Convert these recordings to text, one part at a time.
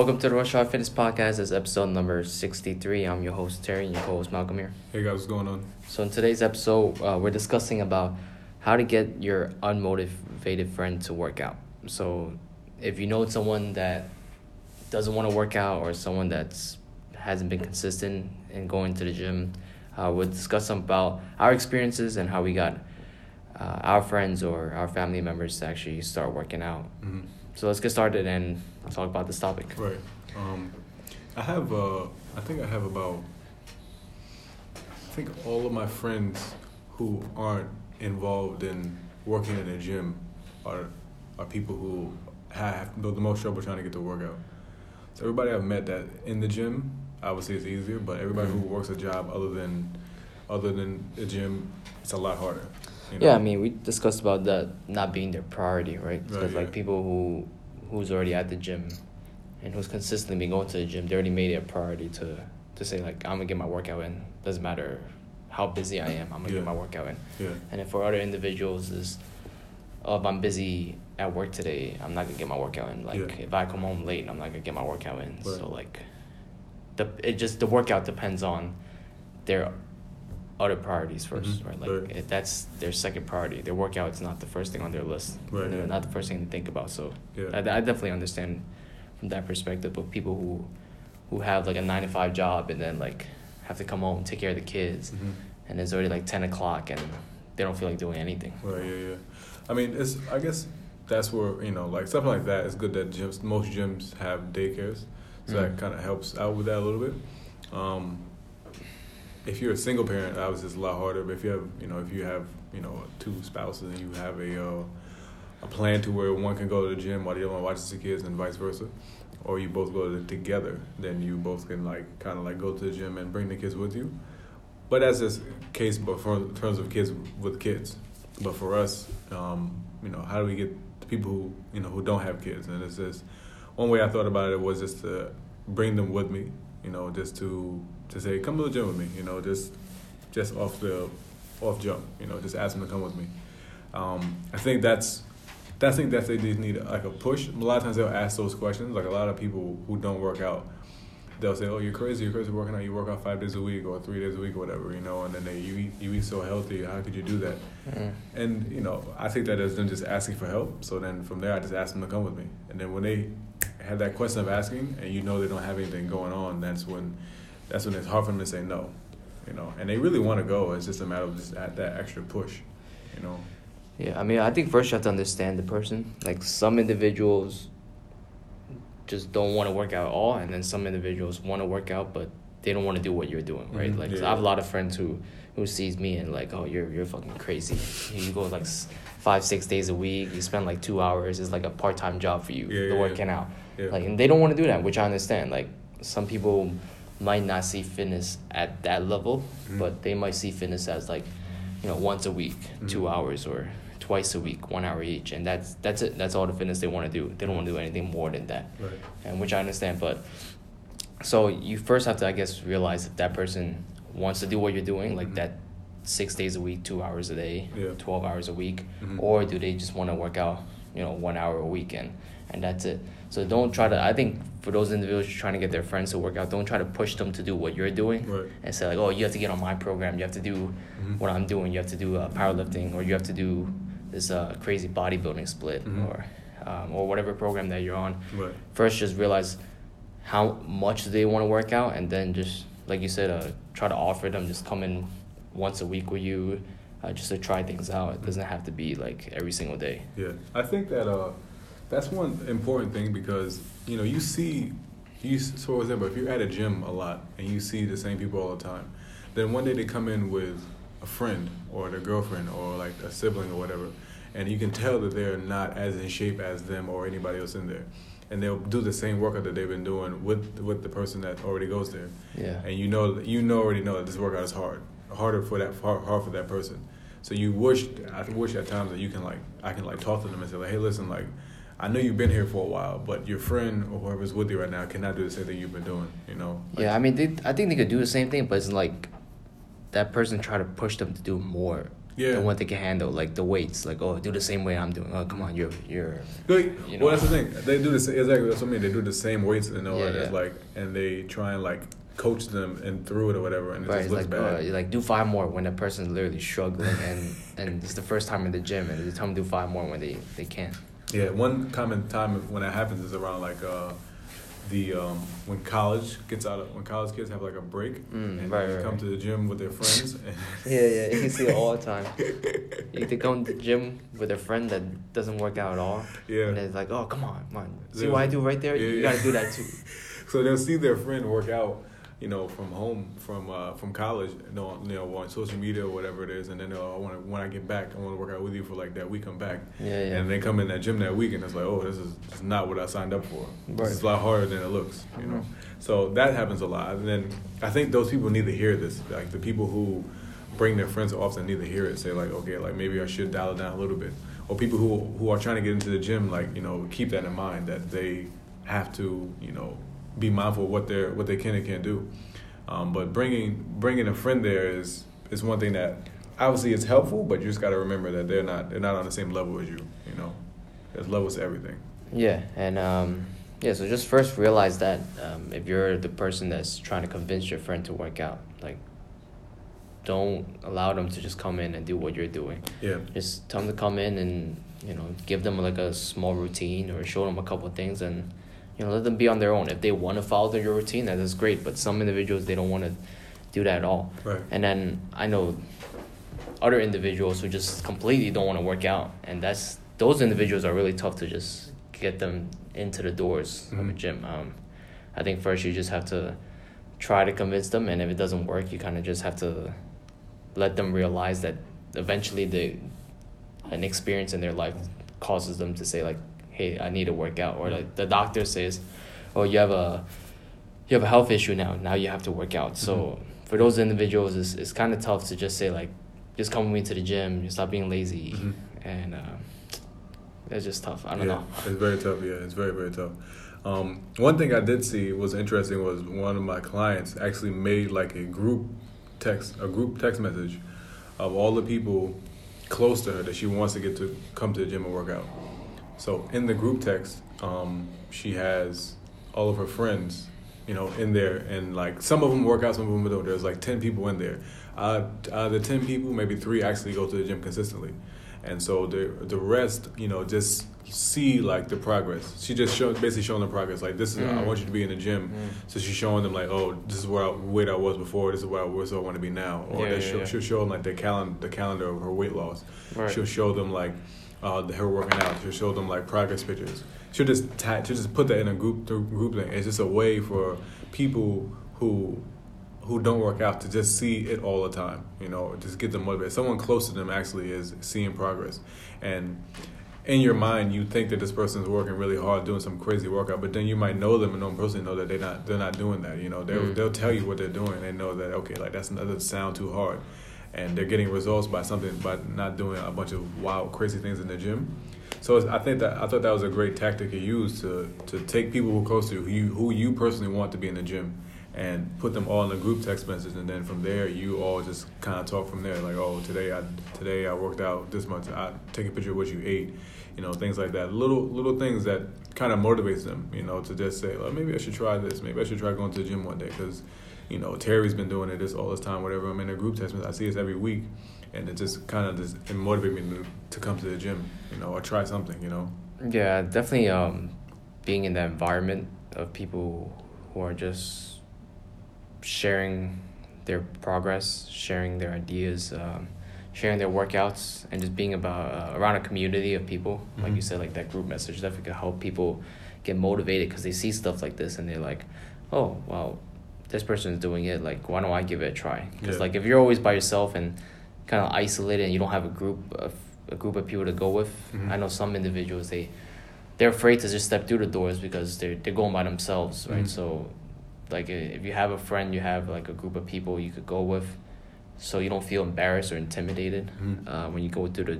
Welcome to the Rush Hour Fitness Podcast. This is episode number 63. I'm your host, Terry, and your co host, Malcolm here. Hey guys, what's going on? So, in today's episode, uh, we're discussing about how to get your unmotivated friend to work out. So, if you know someone that doesn't want to work out or someone that's hasn't been consistent in going to the gym, uh, we'll discuss some about our experiences and how we got uh, our friends or our family members to actually start working out. Mm-hmm. So let's get started and talk about this topic. Right. Um, I have. Uh, I think I have about. I think all of my friends who aren't involved in working in a gym are are people who have the most trouble trying to get to work out. So everybody I've met that in the gym, obviously it's easier, but everybody who works a job other than other than the gym, it's a lot harder. You know? Yeah, I mean, we discussed about that not being their priority, right? Because right, yeah. like people who who's already at the gym and who's consistently been going to the gym, they already made it a priority to to say like I'm gonna get my workout in. Doesn't matter how busy I am, I'm gonna yeah. get my workout in. Yeah. And if for other individuals is, oh, if I'm busy at work today, I'm not gonna get my workout in. Like yeah. if I come home late, I'm not gonna get my workout in. Right. So like, the it just the workout depends on their other priorities 1st Mhm. right? Like Right. It, that's their second priority. Their workout is not the first thing on their list. Right, yeah. Not the first thing to think about. So Yeah. I, I definitely understand from that perspective. But people who who have like a nine to five job and then like have to come home and take care of the kids, Mhm. and it's already like ten o'clock and they don't feel like doing anything. Right. Yeah. Yeah. I mean, it's. I guess that's where you know, like something like that. It's good that gyms, most gyms have daycares, so that Mhm. kind of helps out with that a little bit. Um, if you're a single parent, obviously it's a lot harder. But if you have, you know, if you have, you know, two spouses and you have a uh, a plan to where one can go to the gym while the other one watches the kids and vice versa, or you both go to together, then you both can like kind of like go to the gym and bring the kids with you. But that's just case, but for in terms of kids with kids. But for us, um, you know, how do we get the people who you know who don't have kids? And it's just one way I thought about it was just to bring them with me. You know, just to to say, come to the gym with me. You know, just just off the off jump. You know, just ask them to come with me. Um, I think that's I thing that they just need like a push. A lot of times they'll ask those questions. Like a lot of people who don't work out, they'll say, "Oh, you're crazy. You're crazy working out. You work out five days a week or three days a week or whatever." You know, and then they you eat you eat so healthy. How could you do that? Mm. And you know, I think that is them just asking for help. So then from there, I just ask them to come with me. And then when they have that question of asking, and you know they don't have anything going on, that's when that's when it's hard for them to say no. You know, and they really want to go. It's just a matter of just at that extra push. You know. Yeah, I mean, I think first you have to understand the person. Like some individuals just don't want to work out at all, and then some individuals want to work out, but they don't want to do what you're doing, right? Mhm, Like yeah. I have a lot of friends who who sees me and like, oh, you're you're fucking crazy. You go like five six days a week. You spend like two hours. It's like a part time job for you. Yeah, the yeah, working out. Like, and they don't want to do that, which I understand. Like some people might not see fitness at that level, Mhm. but they might see fitness as like, you know, once a week, two Mhm. hours, or twice a week, one hour each, and that's that's it. That's all the fitness they want to do. They don't want to do anything more than that, Right. and which I understand. But so you first have to, I guess, realize if that person wants to do what you're doing, like Mhm. that, six days a week, two hours a day, Yeah. twelve hours a week, Mhm. or do they just want to work out, you know, one hour a weekend, and that's it. So don't try to. I think for those individuals trying to get their friends to work out, don't try to push them to do what you're doing, Right. and say like, oh, you have to get on my program, you have to do Mhm. what I'm doing, you have to do uh, powerlifting, or you have to do this uh, crazy bodybuilding split, Mhm. or um, or whatever program that you're on. Right. First, just realize how much they want to work out, and then just like you said, uh, try to offer them just come in once a week with you, uh, just to try things out. It doesn't have to be like every single day. Yeah, I think that uh, that's one important thing because you know you see, you so for example, if you're at a gym a lot and you see the same people all the time, then one day they come in with a friend or their girlfriend or like a sibling or whatever, and you can tell that they're not as in shape as them or anybody else in there, and they'll do the same workout that they've been doing with with the person that already goes there, Yeah. and you know you know already know that this workout is hard, harder for that hard, hard for that person. So you wish I wish at times that you can like I can like talk to them and say like, hey, listen, like I know you've been here for a while, but your friend or whoever's with you right now cannot do the same thing you've been doing. You know? Like, Yeah, I mean, they, I think they could do the same thing, but it's like that person try to push them to do more Yeah. the one they can handle, like the weights. Like, oh, do the same way I'm doing. Oh, come on, you're you're. Good. You know. Well, that's the thing. They do the sa- exactly. That's what I mean. They do the same weights and all Yeah, that. Yeah. like, and they try and like coach them and through it or whatever, and it Right, just looks like, bad. uh, you like do five more when the person's literally struggling and and it's the first time in the gym and they tell them to do five more when they they can't. Yeah, one common time when that happens is around like uh, the um, when college gets out of when college kids have like a break Mm, and right, they right, come right. to the gym with their friends. And Yeah, yeah, you can see it all the time. You they come to the gym with a friend that doesn't work out at all. Yeah. And it's like, oh, come on, come on. See Yeah. what I do right there? Yeah, you yeah. gotta do that too. so they'll see their friend work out, you know, from home, from uh, from college, you know, you know, on social media or whatever it is, and then they'll, I want when I get back, I want to work out with you for like that week. I'm back, Yeah, yeah. and they come in that gym that week, and it's like, oh, this is just not what I signed up for. This is a lot harder than it looks, you know. Mhm. So that happens a lot, and then I think those people need to hear this. Like the people who bring their friends often need to hear it. Say like, okay, like maybe I should dial it down a little bit. Or people who who are trying to get into the gym, like you know, keep that in mind that they have to, you know, be mindful of what they're what they can and can't do. Um, but bringing bringing a friend there is is one thing that obviously it's helpful, but you just got to remember that they're not they're not on the same level as you. You know, there's levels to everything. Yeah, and um, yeah, so just first realize that um, if you're the person that's trying to convince your friend to work out, like, don't allow them to just come in and do what you're doing. Yeah. Just tell them to come in and you know give them like a small routine or show them a couple of things and you know let them be on their own. If they want to follow their routine, that is great. But some individuals they don't want to do that at all. Right. And then I know other individuals who just completely don't want to work out, and that's those individuals are really tough to just get them into the doors of a Mhm. gym. Um, I think first you just have to try to convince them, and if it doesn't work, you kind of just have to let them realize that eventually the an experience in their life causes them to say like, "Hey, I need to work out," or like the doctor says, "Oh, you have a you have a health issue now. Now you have to work out." So Mhm. for those individuals, it's it's kind of tough to just say like, "Just come with me to the gym. You stop being lazy," Mhm. and uh, it's just tough. I don't yeah, know. It's very tough. Yeah, it's very very tough. Um, one thing I did see was interesting was one of my clients actually made like a group text, a group text message of all the people close to her that she wants to get to come to the gym and work out. So in the group text, um, she has all of her friends, you know, in there, and like some of them work out, some of them don't. There's like ten people in there. Uh, the ten people, maybe three actually go to the gym consistently, and so the the rest, you know, just see like the progress. She just show basically showing the progress. Like this is, I Mm. want you to be in the gym. Mm. So she's showing them like, oh, this is where I, weight I was before. This is where I was. I want to be now. Or Yeah, yeah, show, yeah. she'll show them like the calendar, the calendar of her weight loss. Right. She'll show them like uh, her working out. She'll show them like progress pictures. She'll just ta- she'll just put that in a group group thing. It's just a way for people who who don't work out to just see it all the time. You know, just get them motivated. Someone close to them actually is seeing progress, and in your mind you think that this person is working really hard doing some crazy workout, but then you might know them and know them personally know that they're not they're not doing that. You know, they will Mm. they'll tell you what they're doing. They know that okay, like that's that doesn't sound too hard, and they're getting results by something by not doing a bunch of wild crazy things in the gym. So I think that I thought that was a great tactic to use to to take people who are close to you, who you, who you personally want to be in the gym, and put them all in a group text message, and then from there you all just kind of talk from there. Like, oh, today I today I worked out this much. I take a picture of what you ate, you know, things like that. Little little things that kind of motivates them, you know, to just say, well, maybe I should try this. Maybe I should try going to the gym one day because, you know, Terry's been doing it this all this time. Whatever. I'm in a group text. I see this every week, and it just kind of just it motivates me to, to come to the gym, you know, or try something, you know. Yeah, definitely. Um, being in the environment of people who are just sharing their progress, sharing their ideas, um, sharing their workouts, and just being about uh, around a community of people, like you Mhm. said, like that group message definitely can help people get motivated because they see stuff like this and they're like, oh, well, this person is doing it. Like, why don't I give it a try? Because Yeah. like if you're always by yourself and kind of isolated and you don't have a group of a group of people to go with, Mhm. I know some individuals they they're afraid to just step through the doors because they're they're going by themselves, right? Mhm. So, like if you have a friend, you have like a group of people you could go with, so you don't feel embarrassed or intimidated Mhm. uh, when you go to the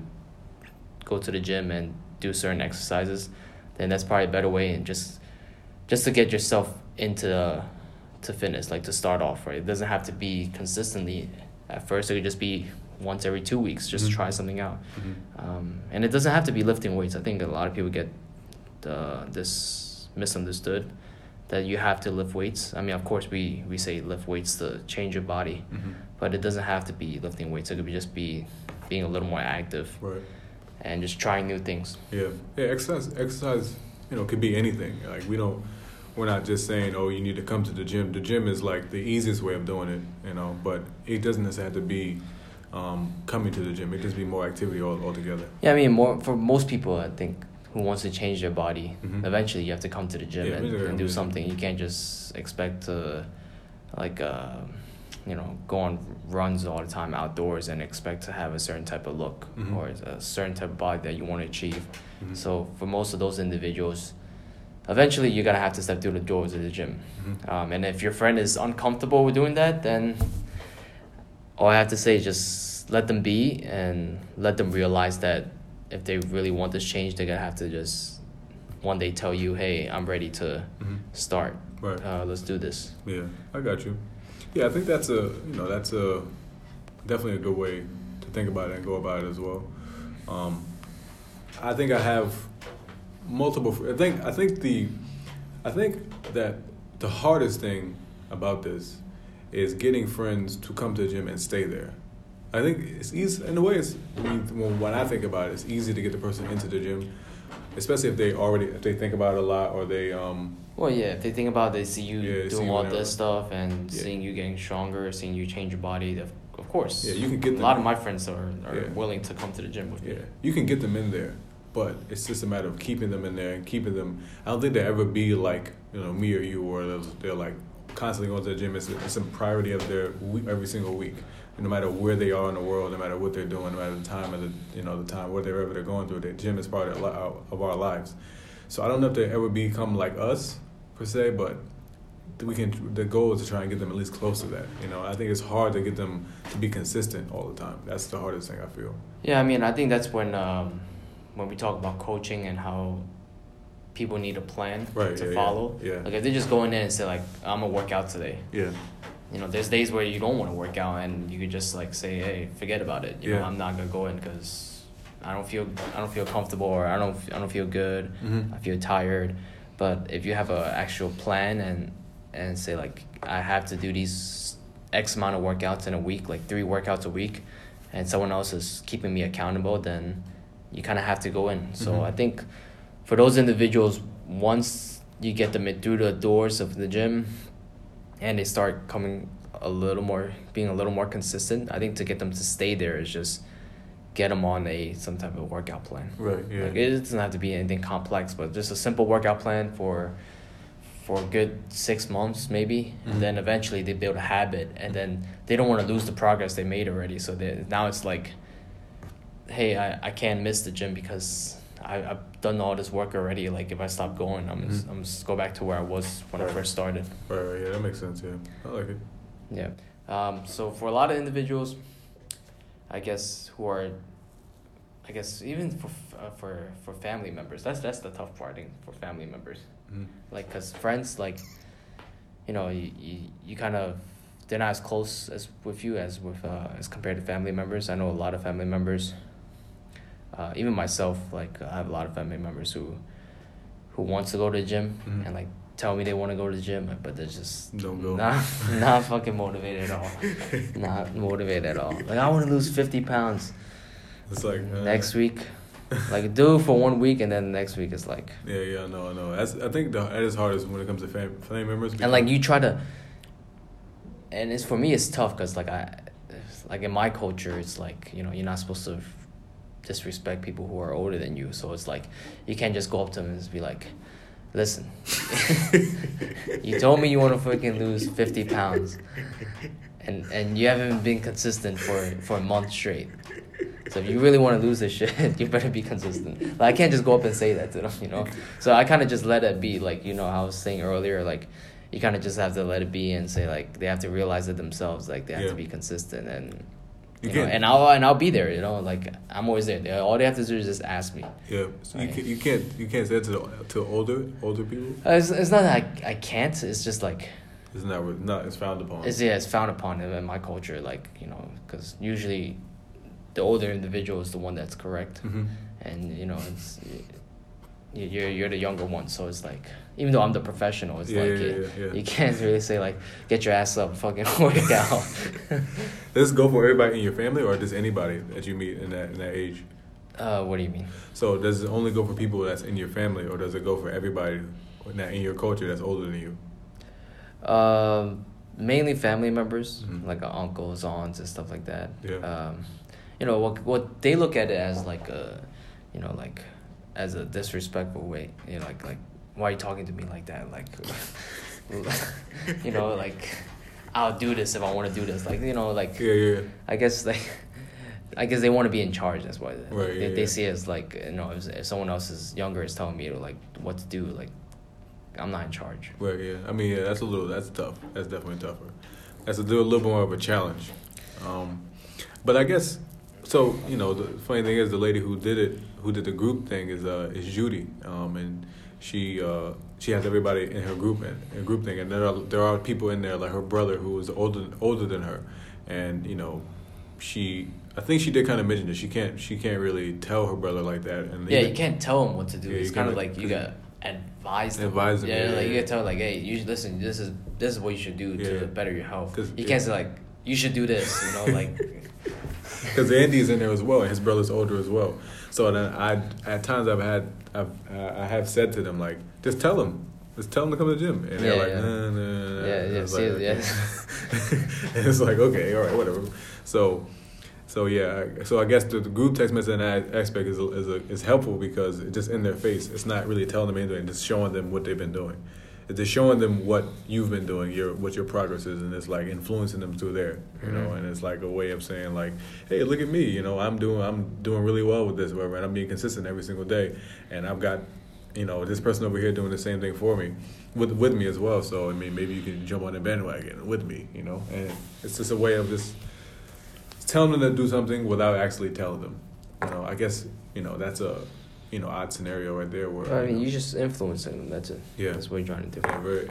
go to the gym and do certain exercises. Then that's probably a better way and just just to get yourself into to fitness, like to start off, right? It doesn't have to be consistently at first. It could just be once every two weeks, just Mhm. try something out. Mhm. Um, and it doesn't have to be lifting weights. I think a lot of people get the, this misunderstood that you have to lift weights. I mean, of course, we, we say lift weights to change your body, Mhm. but it doesn't have to be lifting weights. It could be just be being a little more active Right. and just trying new things. Yeah. Yeah. Exercise. Exercise. You know, could be anything. Like we don't. We're not just saying, oh, you need to come to the gym. The gym is like the easiest way of doing it. You know, but it doesn't necessarily have to be um, coming to the gym. It just be more activity all, altogether. Yeah, I mean, more for most people, I think, who wants to change their body, Mhm. eventually you have to come to the gym Yeah, and, and do something. You can't just expect to, like, uh, you know, go on runs all the time outdoors and expect to have a certain type of look Mhm. or a certain type of body that you want to achieve. Mhm. So for most of those individuals, eventually you're gonna have to step through the doors of the gym. Mhm. Um, and if your friend is uncomfortable with doing that, then all I have to say is just let them be and let them realize that if they really want this change, they're gonna have to just one day tell you, "Hey, I'm ready to Mhm. start. Right. Uh, let's do this." Yeah, I got you. Yeah, I think that's a you know that's a definitely a good way to think about it and go about it as well. Um, I think I have multiple. I think I think the I think that the hardest thing about this is getting friends to come to the gym and stay there. I think it's easy in a way. It's when, when I think about it, it's easy to get the person into the gym, especially if they already if they think about it a lot or they um Well, yeah, if they think about it, they see you Yeah, doing all this stuff and Yeah. seeing you getting stronger, seeing you change your body. Of, of course, Yeah, you can get a them- lot of my friends are, are Yeah. willing to come to the gym with me. Yeah, you can get them in there, but it's just a matter of keeping them in there and keeping them. I don't think they'll ever be like you know me or you, or they're, like constantly going to the gym. It's it's a priority of their week, every single week, no matter where they are in the world, no matter what they're doing, no matter the time of the you know the time whatever they're going through. The gym is part of, of our lives. So I don't know if they ever become like us per se, but we can. The goal is to try and get them at least close to that. You know, I think it's hard to get them to be consistent all the time. That's the hardest thing I feel. Yeah, I mean, I think that's when um, when we talk about coaching and how people need a plan Right, to yeah, yeah, follow. yeah. Like if they just go in there and say like, "I'm gonna work out today," Yeah. you know, there's days where you don't want to work out and you could just like say, "Hey, forget about it." You know, I'm not gonna go in because I don't feel I don't feel comfortable or I don't I don't feel good. Mhm. I feel tired. But if you have a actual plan and and say like I have to do these X amount of workouts in a week, like three workouts a week, and someone else is keeping me accountable, then you kind of have to go in. So Mhm. I think for those individuals, once you get them through the doors of the gym, and they start coming a little more, being a little more consistent, I think to get them to stay there is just get them on a some type of workout plan. Right. Yeah. Like it doesn't have to be anything complex, but just a simple workout plan for for a good six months maybe, Mhm. and then eventually they build a habit, and then they don't want to lose the progress they made already. So they, now it's like, hey, I, I can't miss the gym because I I've done all this work already. Like if I stop going, I'm just, Mhm. I'm just go back to where I was when I first started. Right, right, yeah, that makes sense. Yeah, I like it. Yeah. Um, so for a lot of individuals, I guess who are, I guess even for uh, for for family members, that's that's the tough part. For family members, Mhm. like cause friends like, you know, you you, you kind of they're not as close as with you as with uh, as compared to family members. I know a lot of family members. Uh, even myself, like I have a lot of family members who, who wants to go to the gym Mhm. and like tell me they want to go to the gym, but they're just Don't go. Not, not fucking motivated at all. not motivated at all. Like I want to lose fifty pounds It's like uh, next week. Like do it for one week and then next week is like Yeah, yeah, no, no. That's I think the, that is hardest when it comes to fam- family members. and like you try to. And it's for me it's tough because like I, like in my culture it's like you know you're not supposed to disrespect people who are older than you so it's like you can't just go up to them and just be like, listen, you told me you want to fucking lose fifty pounds. and and you haven't been consistent for for a month straight. So if you really want to lose this shit, you better be consistent. Like I can't just go up and say that to them, you know. So I kind of just let it be. Like you know, how I was saying earlier, like you kind of just have to let it be and say like they have to realize it themselves. Like they have Yeah. to be consistent and. You You know, and I'll and I'll be there. You know, like I'm always there. All they have to do is just ask me. yeah, so you Right. can, you can't you can't say that to the, to older older people. Uh, It's, it's not that I, I can't. It's just like It's not that not it's frowned upon. it's yeah, it's frowned upon in my culture. Like you know, because usually the older individual is the one that's correct, Mhm. and you know it's you- you're you're the younger one, so it's like even though I'm the professional, it's Yeah, like yeah, you, yeah, you can't really say like get your ass up, fucking work out. Does this go for everybody in your family, or does anybody that you meet in that in that age? uh, what do you mean? So does it only go for people that's in your family, or does it go for everybody that in your culture that's older than you? Um, mainly family members, Mhm. like uh, uncles, aunts, and stuff like that. Yeah. Um, you know what what they look at it as like a, you know, like as a disrespectful way. You know, like like why are you talking to me like that? Like, you know, like I'll do this if I want to do this. Like you know, like Yeah, yeah. I guess like. I guess they want to be in charge. That's why they, Right, they, yeah, they yeah. see it as like you know if, if someone else is younger is telling me to like what to do like I'm not in charge. Right, yeah. I mean, yeah, that's a little, that's tough. That's definitely tougher. That's a little, little more of a challenge. Um, but I guess, so you know, the funny thing is, the lady who did it, who did the group thing, is uh, is Judy, um, and she uh, she has everybody in her group and a group thing, and there are there are people in there like her brother who is older older than her, and you know, she. I think she did kind of mention that she can't she can't really tell her brother like that and Yeah, even- you can't tell them what to do. Yeah, it's kind of like you got advise them. Advise them, Yeah, yeah, like you yeah. gotta tell like, hey, you should listen. This is this is what you should do Yeah. to better your health. 'Cause- You yeah. can't say like you should do this. You know, like because Andy's in there as well, and his brother's older as well. So then I, at times, I've had, I've, I have said to them like, just tell them, just tell them to come to the gym, and they're like, yeah. nah, nah, nah. Yeah, yeah, see, like, yeah. and it's like, okay, all right, whatever. So, so yeah, so I guess the, the group text message aspect is is, a, is helpful because it's just in their face. It's not really telling them anything, just showing them what they've been doing. It's just showing them what you've been doing, your what your progress is, and it's like influencing them through there, you know. Mhm. And it's like a way of saying like, hey, look at me, you know, I'm doing I'm doing really well with this, whatever, and I'm being consistent every single day, and I've got, you know, this person over here doing the same thing for me, with with me as well. So I mean, maybe you can jump on the bandwagon with me, you know. And it's just a way of just telling them to do something without actually telling them. You know, I guess you know that's a you know odd scenario right there where I mean, know, you just influencing them. That's it. Yeah. that's what you're trying to do. yeah, very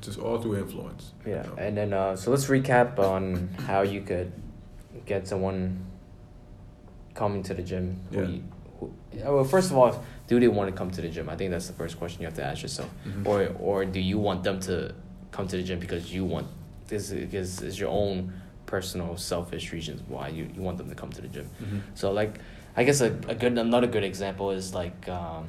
just all through influence. you Yeah, know. and then uh, so let's recap on how you could get someone coming to the gym. Who Yeah. you, who, well, first of all, do they want to come to the gym? I think that's the first question you have to ask yourself. Mhm. Or or do you want them to come to the gym because you want this is is your own personal selfish reasons why you, you want them to come to the gym. Mhm. So like, I guess a, a good another good example is like um,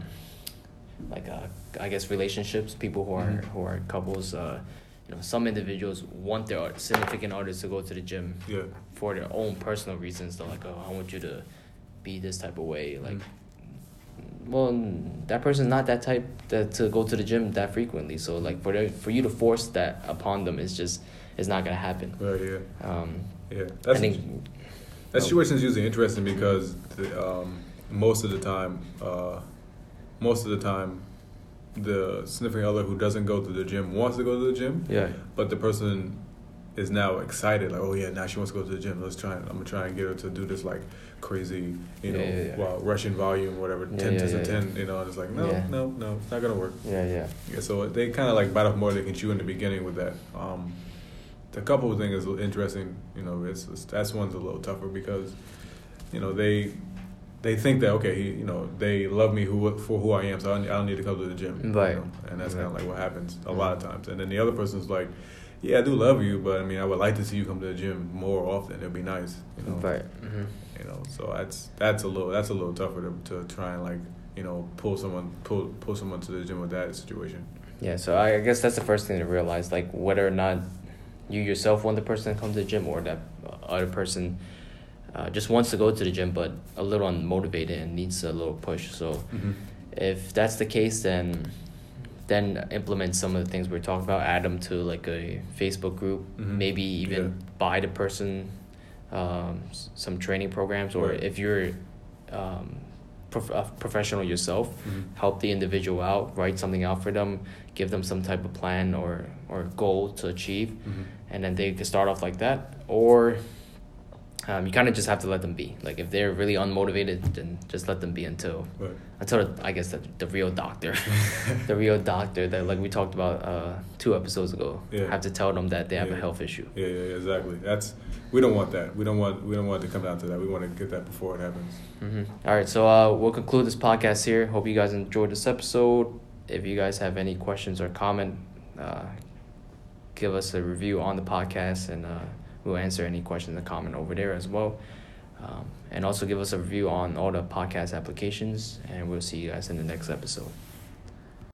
like uh, I guess relationships. People who are Mhm. who are couples. Uh, you know, some individuals want their significant others to go to the gym Yeah. for their own personal reasons. They're like, oh, I want you to be this type of way. Like, well, that person's not that type that to go to the gym that frequently. So like for the, for you to force that upon them is just it's not gonna happen. Right. Yeah. Um, Yeah. I That's think That situation is usually interesting because the, um, most of the time, uh, most of the time, the significant other who doesn't go to the gym wants to go to the gym, yeah. but the person is now excited, like, oh yeah, now she wants to go to the gym. Let's try. And, I'm gonna try and get her to do this like crazy, you know, Yeah, yeah, yeah. Well, Russian volume, whatever, ten to ten. You know, and it's like, no, no, no, it's not gonna work. Yeah, yeah. Yeah, so they kind of like bite off more than they can chew in the beginning with that. Um, the couple thing is interesting. You know, it's, it's that's one's a little tougher because, you know, they they think that okay, he, you know, they love me who for who I am, so I don't, I don't need to come to the gym. you Right. know? And that's Right. kind of like what happens a lot of times. And then the other person's like, yeah, I do love you, but I mean, I would like to see you come to the gym more often. It'd be nice. You know. Right. hmm You know, so that's that's a little that's a little tougher to, to try and like you know pull someone pull pull someone to the gym with that situation. Yeah, so I, I guess that's the first thing to realize, like whether or not you yourself want the person to come to the gym or that other person uh, just wants to go to the gym but a little unmotivated and needs a little push. So Mm-hmm. if that's the case, then then implement some of the things we're talking about. Add them to like a Facebook group. Mhm. Maybe even Yeah. buy the person um, some training programs, or Right. if you're um, prof- a professional yourself, Mhm. help the individual out, write something out for them, give them some type of plan or or goal to achieve, Mhm. And then they can start off like that. Or um, you kind of just have to let them be. Like if they're really unmotivated, then just let them be until Right. until I guess the, the real doctor, the real doctor that like we talked about uh, two episodes ago, Yeah. have to tell them that they have a health issue. Yeah, yeah, yeah, exactly. That's we don't want that. We don't want we don't want it to come down to that. We want to get that before it happens. hmm All right, so uh, we'll conclude this podcast here. Hope you guys enjoyed this episode. If you guys have any questions or comment, uh, give us a review on the podcast, and uh, we'll answer any questions and comment over there as well. Um, and also give us a review on all the podcast applications, and we'll see you guys in the next episode.